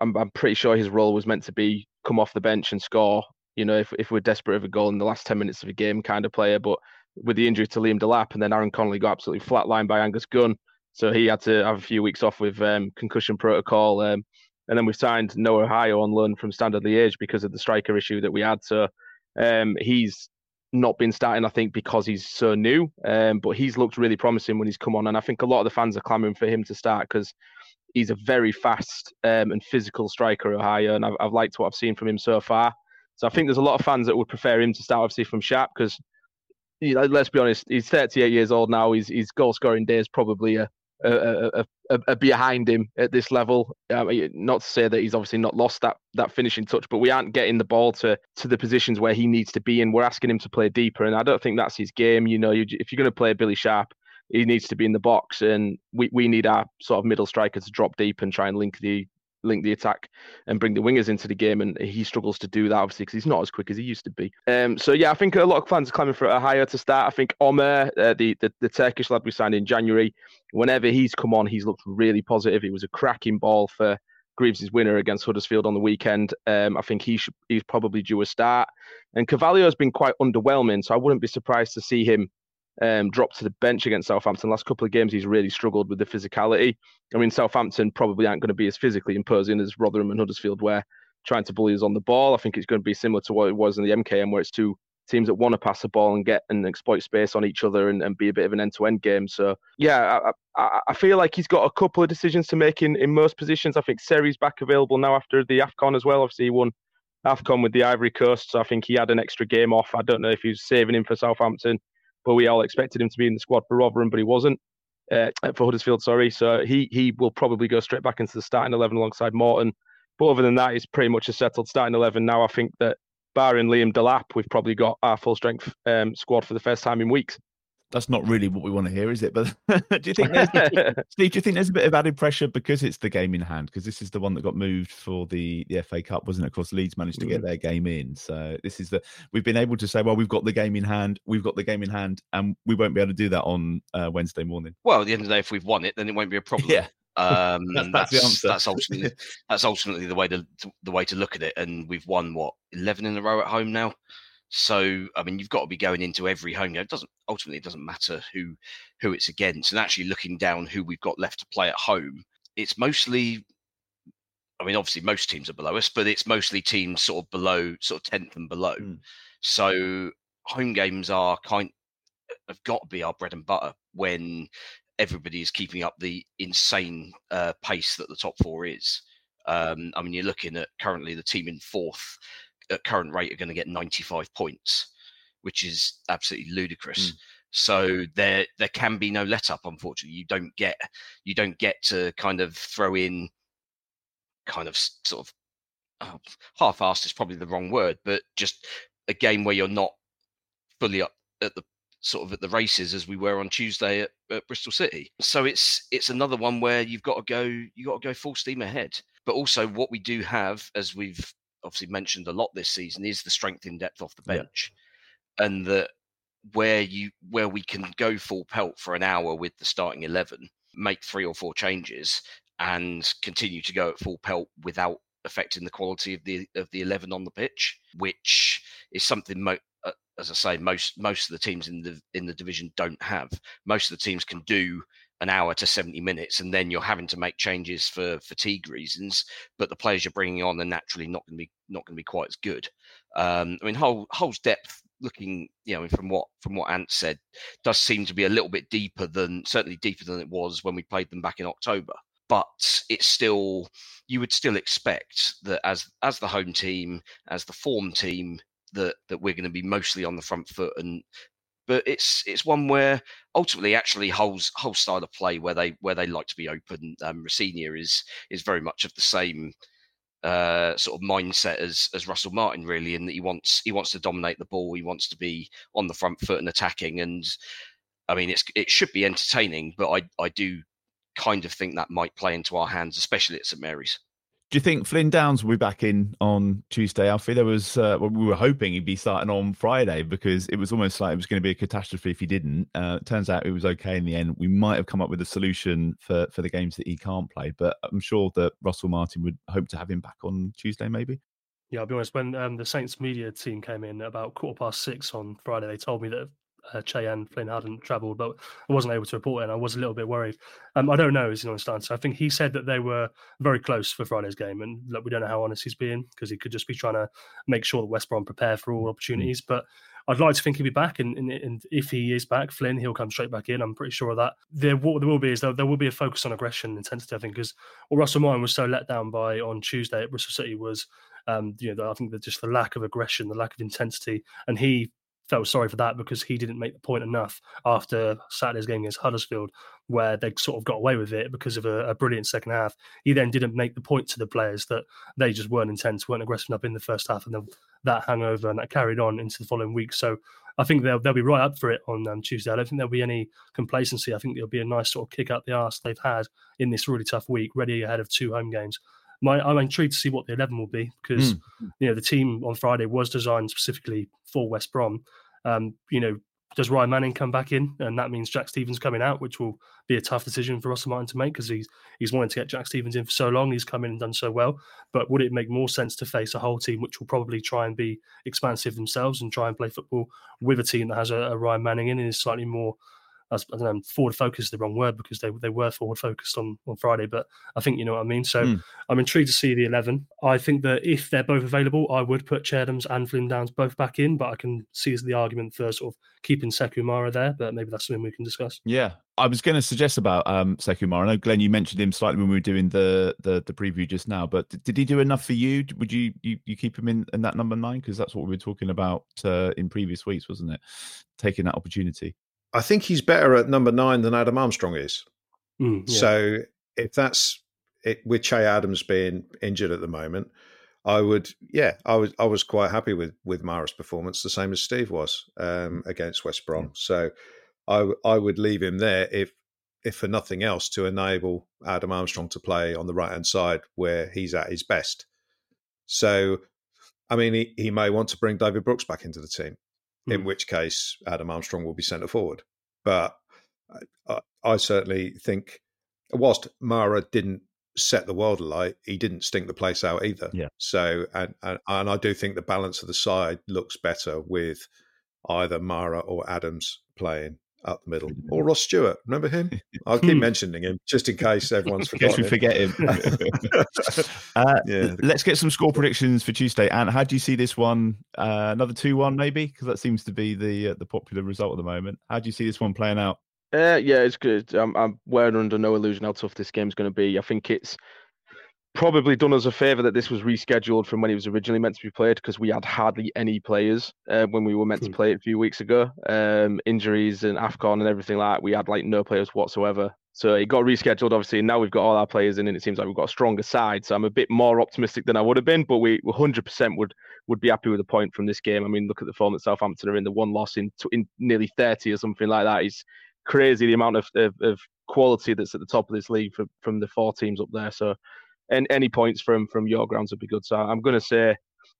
I'm pretty sure his role was meant to be come off the bench and score. You know, if if we're desperate of a goal in the last ten minutes of a game, kind of player. But with the injury to Liam Delap, and then Aaron Connolly got absolutely flatlined by Angus Gunn, so he had to have a few weeks off with um, concussion protocol. Um, and then we've signed Noah Ohio on loan from Standard Liège because of the striker issue that we had. So um, he's not been starting, I think, because he's so new. Um, but he's looked really promising when he's come on, and I think a lot of the fans are clamouring for him to start because he's a very fast um, and physical striker, Ohio, and I've, I've liked what I've seen from him so far. So I think there's a lot of fans that would prefer him to start, obviously, from Sharp because. Let's be honest. He's 38 years old now. His his goal scoring days probably a a, a, a, a behind him at this level. Not to say that he's obviously not lost that that finishing touch, but we aren't getting the ball to to the positions where he needs to be, and we're asking him to play deeper. And I don't think that's his game. You know, you, if you're going to play Billy Sharp, he needs to be in the box, and we, we need our sort of middle striker to drop deep and try and link the link the attack and bring the wingers into the game. And he struggles to do that obviously because he's not as quick as he used to be. Um, so yeah, I think a lot of fans are clamoring for Ohio to start. I think Ömür, uh, the, the the Turkish lad we signed in January, whenever he's come on, he's looked really positive. It was a cracking ball for Greaves' winner against Huddersfield on the weekend. Um, I think he should, he's probably due a start. And Carvalho has been quite underwhelming, so I wouldn't be surprised to see him um, drop to the bench against Southampton. Last couple of games, he's really struggled with the physicality. I mean, Southampton probably aren't going to be as physically imposing as Rotherham and Huddersfield were trying to bully us on the ball. I think it's going to be similar to what it was in the MKM, where it's two teams that want to pass the ball and get and exploit space on each other and, and be a bit of an end-to-end game. So yeah, I, I, I feel like he's got a couple of decisions to make in, in most positions. I think Seri's back available now after the AFCON as well. Obviously, he won AFCON with the Ivory Coast, so I think he had an extra game off. I don't know if he was saving him for Southampton, we all expected him to be in the squad for Rotherham, but he wasn't. Uh, for Huddersfield, sorry. So he he will probably go straight back into the starting eleven alongside Morton. But other than that, it's pretty much a settled starting eleven now. I think that barring Liam Delap, we've probably got our full strength um, squad for the first time in weeks. That's not really what we want to hear, is it? But do you think, there's, Steve? Do you think there's a bit of added pressure because it's the game in hand? Because this is the one that got moved for the the FA Cup, wasn't it? Of course, Leeds managed to get mm. their game in, so this is the we've been able to say, well, we've got the game in hand, we've got the game in hand, and we won't be able to do that on uh, Wednesday morning. Well, at the end of the day, if we've won it, then it won't be a problem. Yeah. Um, that's, that's, that's, that's, ultimately that's ultimately the way to the way to look at it. And we've won what eleven in a row at home now. So I mean, you've got to be going into every home game. It doesn't ultimately it doesn't matter who who it's against, and actually looking down who we've got left to play at home. It's mostly, I mean, obviously most teams are below us, but it's mostly teams sort of below, sort of tenth and below. Mm. So home games are kind have got to be our bread and butter when everybody is keeping up the insane uh, pace that the top four is. Um, I mean, you're looking at currently the team in fourth at current rate are going to get 95 points, which is absolutely ludicrous. Mm. So there there can be no let up. Unfortunately, you don't get you don't get to kind of throw in kind of sort of oh, half-assed is probably the wrong word, but just a game where you're not fully up at the sort of at the races as we were on Tuesday at, at, Bristol City. So it's it's another one where you've got to go you got to go full steam ahead. But also what we do have, as we've obviously mentioned a lot this season, is the strength in depth off the bench, yeah. and that where you where we can go full pelt for an hour with the starting eleven, make three or four changes, and continue to go at full pelt without affecting the quality of the of the 11 on the pitch which is something mo- uh, as I say, most most of the teams in the in the division don't have. Most of the teams can do an hour to 70 minutes and then you're having to make changes for fatigue reasons but the players you're bringing on are naturally not going to be not going to be quite as good. Um, i mean Hull, Hull's depth looking you know from what from what ant said does seem to be a little bit deeper than certainly deeper than it was when we played them back in october. But it's still you would still expect that as as the home team as the form team that that we're going to be mostly on the front foot and but it's it's one where ultimately actually whole style of play where they where they like to be open. Um, Rosenior is is very much of the same uh, sort of mindset as as Russell Martin really, in that he wants he wants to dominate the ball, he wants to be on the front foot and attacking. And I mean, it's it should be entertaining, but I I do kind of think that might play into our hands, especially at St Mary's. Do you think Flynn Downs will be back in on Tuesday, Alfie? There was uh, we were hoping he'd be starting on Friday because it was almost like it was going to be a catastrophe if he didn't. Uh, turns out it was okay in the end. We might have come up with a solution for for the games that he can't play, but I'm sure that Russell Martin would hope to have him back on Tuesday, maybe. Yeah, I'll be honest. When um, the Saints media team came in about quarter past six on Friday, they told me that uh, Che and Flynn hadn't travelled, but I wasn't able to report it, and I was a little bit worried. Um, I don't know, is the honest answer. I think he said that they were very close for Friday's game, and look, we don't know how honest he's being because he could just be trying to make sure that West Brom prepare for all opportunities. But I'd like to think he'll be back, and, and, and, if he is back, Flynn, he'll come straight back in. I'm pretty sure of that. There, what there will be is there, there will be a focus on aggression and intensity. I think because what Russell Martin was so let down by on Tuesday at Bristol City was, um, you know, I think that just the lack of aggression, the lack of intensity, and he felt sorry for that because he didn't make the point enough after Saturday's game against Huddersfield, where they sort of got away with it because of a, a, brilliant second half. He then didn't make the point to the players that they just weren't intense, weren't aggressive enough in the first half, and then that hangover and that carried on into the following week. So I think they'll they'll be right up for it on um, Tuesday. I don't think there'll be any complacency. I think it'll be a nice sort of kick up the arse they've had in this really tough week, ready ahead of two home games my, I'm intrigued to see what the 11 will be because mm. you know the team on Friday was designed specifically for West Brom. Um, you know, does Ryan Manning come back in, and that means Jack Stephens coming out, which will be a tough decision for Russell Martin to make because he's he's wanted to get Jack Stephens in for so long. He's come in and done so well, but would it make more sense to face a whole team which will probably try and be expansive themselves and try and play football with a team that has a, a Ryan Manning in and is slightly more I don't know, forward focus is the wrong word because they they were forward focused on, on Friday, but I think you know what I mean. So mm. I'm intrigued to see the 11. I think that if they're both available, I would put Che Adams and Flynn Downs both back in, but I can see the argument for sort of keeping Sekou Mara there, but maybe that's something we can discuss. Yeah. I was going to suggest about um, Sekou Mara. I know, Glen, you mentioned him slightly when we were doing the, the, the preview just now, but did he do enough for you? Would you you, you keep him in, in that number nine? Because that's what we were talking about uh, in previous weeks, wasn't it? Taking that opportunity. I think he's better at number nine than Adam Armstrong is. Mm, yeah. So if that's it, with Che Adams being injured at the moment, I would, yeah, I was, I was quite happy with with Mara's performance, the same as Steve was um, against West Brom. Yeah. So I I would leave him there if if for nothing else to enable Adam Armstrong to play on the right hand side where he's at his best. So, I mean, he, he may want to bring David Brooks back into the team, mm. in which case Adam Armstrong will be centre forward. But I, I certainly think, whilst Mara didn't set the world alight, he didn't stink the place out either. Yeah. So, and, and, and I do think the balance of the side looks better with either Mara or Adams playing up the middle, or Ross Stewart. Remember him? I'll keep hmm. mentioning him just in case everyone's forgotten. we forget him. uh, yeah. Let's get some score predictions for Tuesday. And how do you see this one? Uh, another two-one, maybe, because that seems to be the uh, the popular result at the moment. How do you see this one playing out? Uh, yeah, it's good. I'm, I'm wearing under no illusion how tough this game's going to be. I think it's probably done us a favour that this was rescheduled from when it was originally meant to be played because we had hardly any players uh, when we were meant to hmm. play it a few weeks ago. Um, injuries and AFCON and everything like that, we had like no players whatsoever. So it got rescheduled, obviously, and now we've got all our players in, and it seems like we've got a stronger side. So I'm a bit more optimistic than I would have been, but we 100% would would be happy with a point from this game. I mean, look at the form that Southampton are in. The one loss in in nearly 30 or something like that is crazy. The amount of, of, of quality that's at the top of this league from from the four teams up there. So and any points from from your grounds would be good. So I'm going to say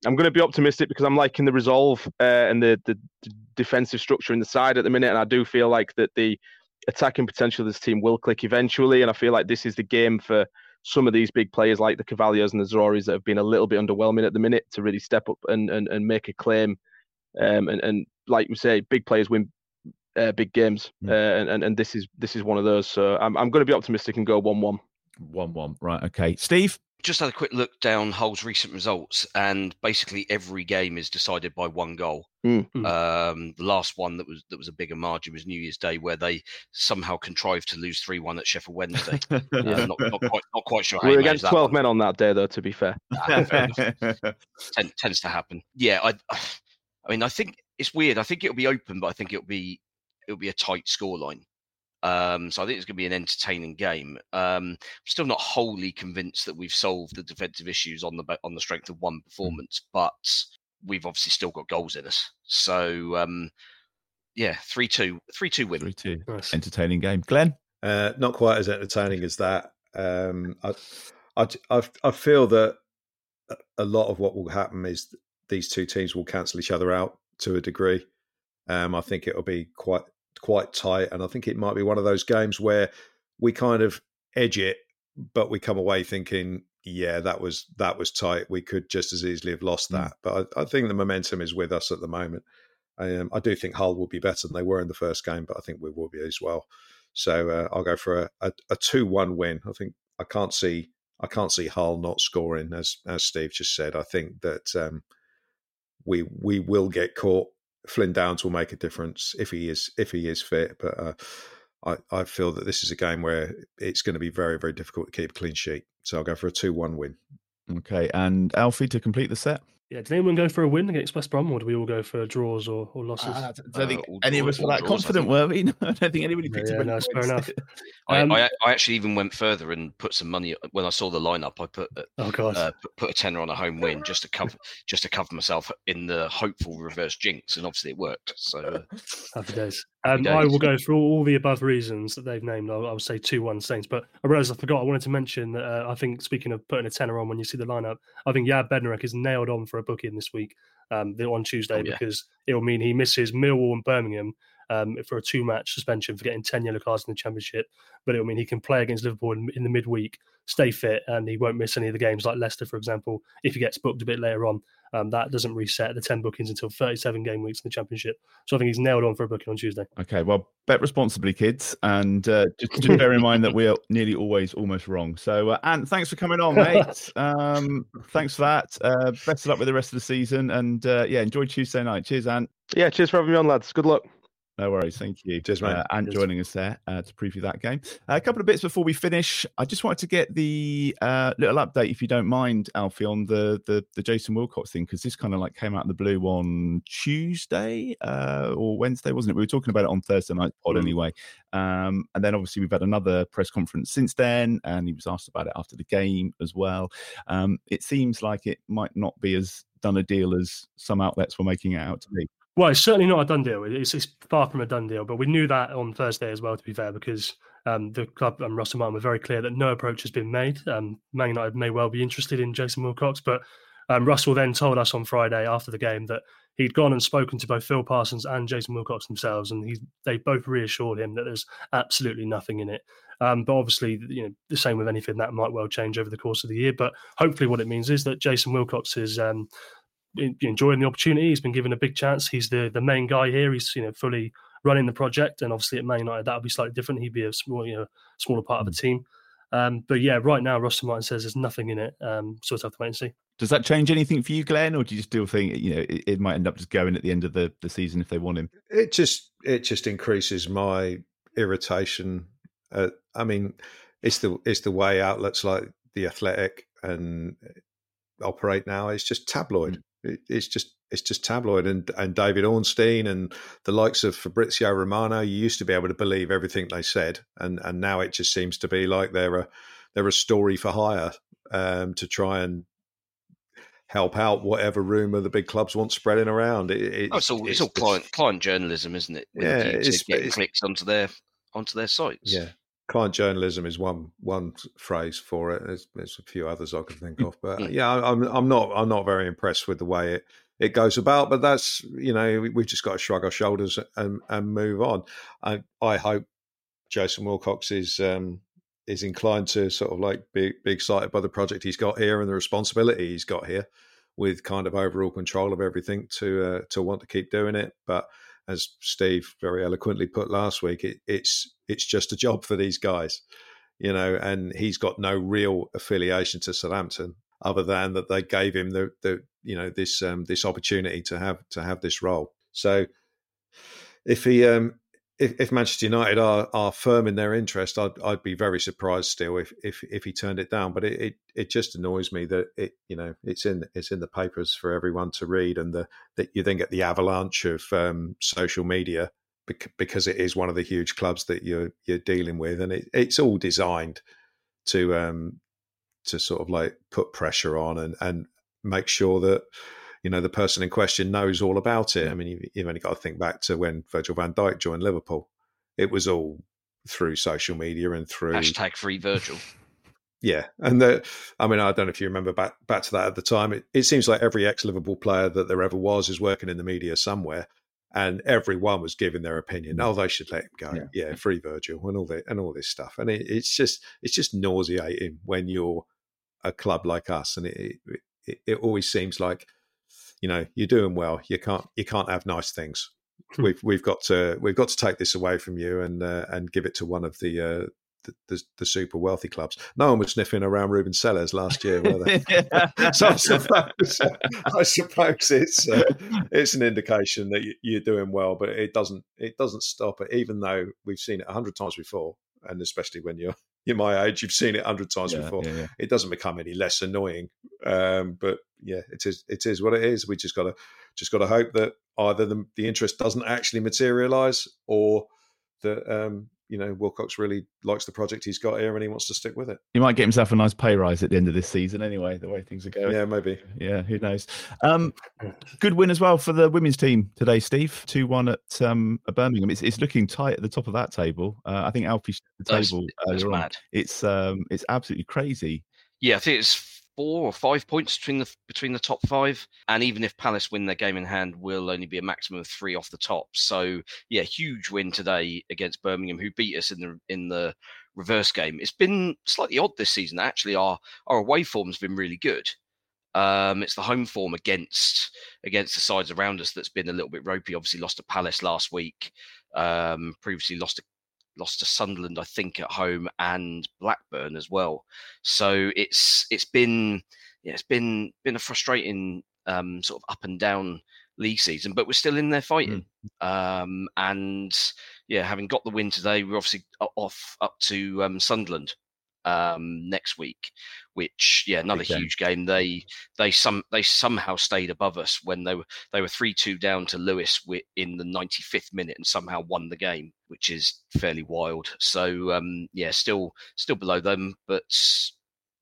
I'm going to be optimistic because I'm liking the resolve uh, and the, the, the defensive structure in the side at the minute, and I do feel like that the attacking potential of this team will click eventually, and I feel like this is the game for some of these big players like the Carvalhos and the Zarourys that have been a little bit underwhelming at the minute to really step up and and, and make a claim. Um, and, and like we say, big players win uh, big games, mm. uh, and, and this is this is one of those. So I'm I'm going to be optimistic and go one one. One one. Right. Okay. Steve. Just had a quick look down Hull's recent results, and basically every game is decided by one goal. Mm-hmm. Um, the last one that was that was a bigger margin was New Year's Day, where they somehow contrived to lose three one at Sheffield Wednesday. yeah. uh, not, not, quite, not quite sure. We are against twelve men on that day, though. To be fair, ah, fair Ten, tends to happen. Yeah, I, I mean, I think it's weird. I think it'll be open, but I think it'll be it'll be a tight scoreline. Um, so I think it's going to be an entertaining game. Um, I'm still not wholly convinced that we've solved the defensive issues on the on the strength of one mm. performance, but we've obviously still got goals in us. So um, yeah, three two, three two win. Three two. Nice. Entertaining game, Glen. Uh, not quite as entertaining as that. Um, I, I, I feel that a lot of what will happen is these two teams will cancel each other out to a degree. Um, I think it'll be quite quite tight, and I think it might be one of those games where we kind of edge it, but we come away thinking, yeah, that was that was tight. We could just as easily have lost that. Mm. But I, I, think the momentum is with us at the moment. Um, I do think Hull will be better than they were in the first game, but I think we will be as well. So uh, I'll go for a, a, a two-one win. I think I can't see I can't see Hull not scoring, as as Steve just said. I think that um, we we will get caught Flynn Downs will make a difference if he is if he is fit. But uh, I, I feel that this is a game where it's going to be very very difficult to keep a clean sheet. So I'll go for a two one win. Okay, and Alfie to complete the set. Yeah, did anyone go for a win against West Brom, or do we all go for draws or, or losses? Uh, I don't think uh, any of us were that draws, confident, were we? No, I don't think anybody picked yeah, no, fair enough. Um, I, I, actually even went further and put some money when I saw the lineup. I put uh, oh god, uh, put, put, a tenner on a home win just to cover just to cover myself in the hopeful reverse jinx, and obviously it worked. So uh, happy days. Um, I will go through all, all, the above reasons that they've named. I'll, I'll say two one Saints, but I realised I forgot. I wanted to mention that uh, I think speaking of putting a tenner on when you see the lineup, I think Jan Bednarek is nailed on for a booking this week um, on Tuesday oh, yeah. because it will mean he misses Millwall and Birmingham um, for a two match suspension for getting 10 yellow cards in the Championship. But it will mean he can play against Liverpool in, in, the midweek, stay fit, and he won't miss any of the games like Leicester, for example, if he gets booked a bit later on. Um, that doesn't reset the 10 bookings until 37 game weeks in the Championship. So I think he's nailed on for a booking on Tuesday. Okay, well, bet responsibly, kids. And uh, just, just bear in mind that we are nearly always almost wrong. So, uh, Ant, thanks for coming on, mate. um, thanks for that. Uh, best of luck with the rest of the season. And uh, yeah, enjoy Tuesday night. Cheers, Ant. Yeah, cheers for having me on, lads. Good luck. No worries. Thank you. Cheers, man. Uh, and Cheers. joining us there uh, to preview that game. Uh, a couple of bits before we finish. I just wanted to get the uh, little update, if you don't mind, Alfie, on the the, the Jason Wilcox thing, because this kind of like came out of the blue on Tuesday uh, or Wednesday, wasn't it? We were talking about it on Thursday night pod mm. anyway. Um, and then obviously we've had another press conference since then, and he was asked about it after the game as well. Um, it seems like it might not be as done a deal as some outlets were making it out to be. Well, it's certainly not a done deal. It's, it's far from a done deal, but we knew that on Thursday as well. To be fair, because um, the club and Russell Martin were very clear that no approach has been made. Um, Man United may well be interested in Jason Wilcox, but um, Russell then told us on Friday after the game that he'd gone and spoken to both Phil Parsons and Jason Wilcox themselves, and he, they both reassured him that there's absolutely nothing in it. Um, but obviously, you know, the same with anything that might well change over the course of the year. But hopefully, what it means is that Jason Wilcox is um, enjoying the opportunity. He's been given a big chance. He's the the main guy here. He's you know fully running the project, and obviously at Man United that'll be slightly different. He'd be a small you know smaller part of the team. Um, but yeah, right now Russell Martin says there's nothing in it. Um, so we'll have to wait and see. Does that change anything for you, Glen, or do you still think you know it, it might end up just going at the end of the, the season if they want him? It just it just increases my irritation. Uh, I mean, it's the it's the way outlets like the Athletic and operate now. It's just tabloid. It, it's just it's just tabloid. And and David Ornstein and the likes of Fabrizio Romano. You used to be able to believe everything they said, and and now it just seems to be like they're a they're a story for hire um, to try and help out whatever rumor the big clubs want spreading around. It, it's, oh, it's all, it's, it's all client client journalism, isn't it? With yeah, it's, getting clicks onto their onto their sites. Yeah, client journalism is one one phrase for it. There's, there's a few others I can think of, but Mm. yeah, I'm I'm not I'm not very impressed with the way it it goes about. But that's you know we, we've just got to shrug our shoulders and and move on. I I hope Jason Wilcox is. Um, is inclined to sort of like be, be excited by the project he's got here and the responsibility he's got here, with kind of overall control of everything to uh, to want to keep doing it. But as Steve very eloquently put last week, it, it's it's just a job for these guys, you know. And he's got no real affiliation to Southampton other than that they gave him the the you know this um, this opportunity to have to have this role. So if he um, if, if Manchester United are, are firm in their interest, I'd I'd be very surprised still if if, if he turned it down. But it, it, it just annoys me that it you know it's in it's in the papers for everyone to read, and the that you then get the avalanche of um, social media because it is one of the huge clubs that you're you're dealing with, and it, it's all designed to um to sort of like put pressure on and and make sure that you know the person in question knows all about it. I mean, you've, you've only got to think back to when Virgil van Dijk joined Liverpool. It was all through social media and through Hashtag free Virgil. yeah, and the, I mean, I don't know if you remember back back to that at the time. It, it seems like every ex Liverpool player that there ever was is working in the media somewhere, and everyone was giving their opinion. Oh, they should let him go. Yeah, Yeah. free Virgil and all that and all this stuff. And it, it's just it's just nauseating when you're a club like us, and it it, it always seems like you know you're doing well. You can't you can't have nice things. we've we've got to we've got to take this away from you and uh, and give it to one of the. Uh, the, the, super wealthy clubs. No one was sniffing around Ruben Selles last year, were they? so I suppose, I suppose it's uh, it's an indication that you- you're doing well, but it doesn't it doesn't stop it. Even though we've seen it a hundred times before, and especially when you're you're my age, you've seen it a hundred times Yeah, before. yeah, yeah. It doesn't become any less annoying. Um, but yeah, it is it is what it is. We just got to just got to hope that either the, the interest doesn't actually materialise or that um, you know Wilcox really likes the project he's got here and he wants to stick with it. He might get himself a nice pay rise at the end of this season, anyway. The way things are going. Yeah, maybe. Yeah, who knows? Um, good win as well for the women's team today, Steve. Two one at um, at Birmingham. It's it's looking tight at the top of that table. Uh, I think Alfie shared the That's- table that's earlier on. mad. It's um, it's absolutely crazy. Yeah, I think it's four or five points between the between the top five, and even if Palace win their game in hand, will only be a maximum of three off the top. So yeah, huge win today against Birmingham, who beat us in the in the reverse game. It's been slightly odd this season. Actually, our our away form's been really good. Um, it's the home form against against the sides around us that's been a little bit ropey. Obviously, lost to Palace last week. Um, previously lost to lost to Sunderland, I think, at home and Blackburn as well. So it's it's been yeah, it's been been a frustrating um, sort of up and down league season, but we're still in there fighting. Um, and yeah, having got the win today, we're obviously off up to um, Sunderland um, next week, which yeah, another game. huge game. They they some they somehow stayed above us when they were they were three two down to Lewes in the ninety fifth minute and somehow won the game, which is fairly wild. So um, yeah, still still below them, but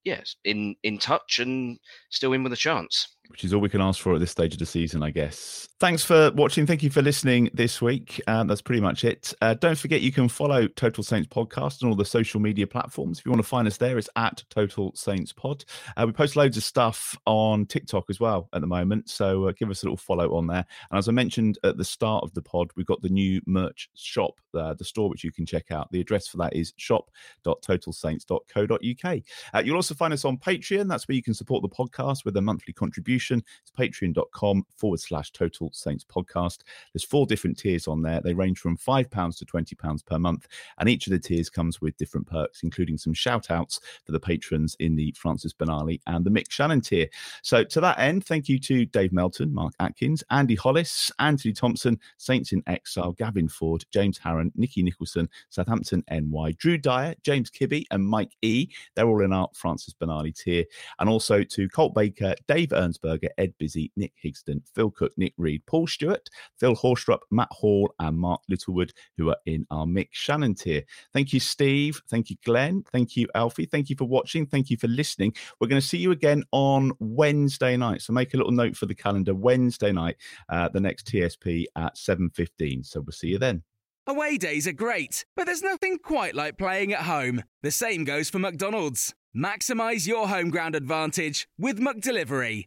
yes, in in touch and still in with a chance. Which is all we can ask for at this stage of the season, I guess. Thanks for watching. Thank you for listening this week. Um, that's pretty much it. Uh, don't forget you can follow Total Saints Podcast on all the social media platforms. If you want to find us there, it's at Total Saints Pod. Uh, we post loads of stuff on TikTok as well at the moment. So uh, give us a little follow on there. And as I mentioned at the start of the pod, we've got the new merch shop, uh, the store, which you can check out. The address for that is shop.totalsaints.co.uk. Uh, you'll also find us on Patreon. That's where you can support the podcast with a monthly contribution subscription. It's patreon.com forward slash total saints podcast. There's four different tiers on there. They range from £5 to £20 per month. And each of the tiers comes with different perks, including some shout outs for the patrons in the Francis Benali and the Mick Channon tier. So to that end, thank you to Dave Melton, Mark Atkins, Andy Hollis, Anthony Thompson, Saints in Exile, Gavin Ford, James Harron, Nikki Nicholson, Southampton NY, Drew Dyer, James Kibbe, and Mike E. They're all in our Francis Benali tier. And also to Colt Baker, Dave Ernsberg, Ed Busy, Nick Higston, Phil Cook, Nick Reed, Paul Stewart, Phil Horstrup, Matt Hall, and Mark Littlewood, who are in our Mick Channon tier. Thank you, Steve. Thank you, Glen. Thank you, Alfie. Thank you for watching. Thank you for listening. We're going to see you again on Wednesday night. So make a little note for the calendar. Wednesday night, uh, the next TSP at 7.15. So we'll see you then. Away days are great, but there's nothing quite like playing at home. The same goes for McDonald's. Maximize your home ground advantage with McDelivery.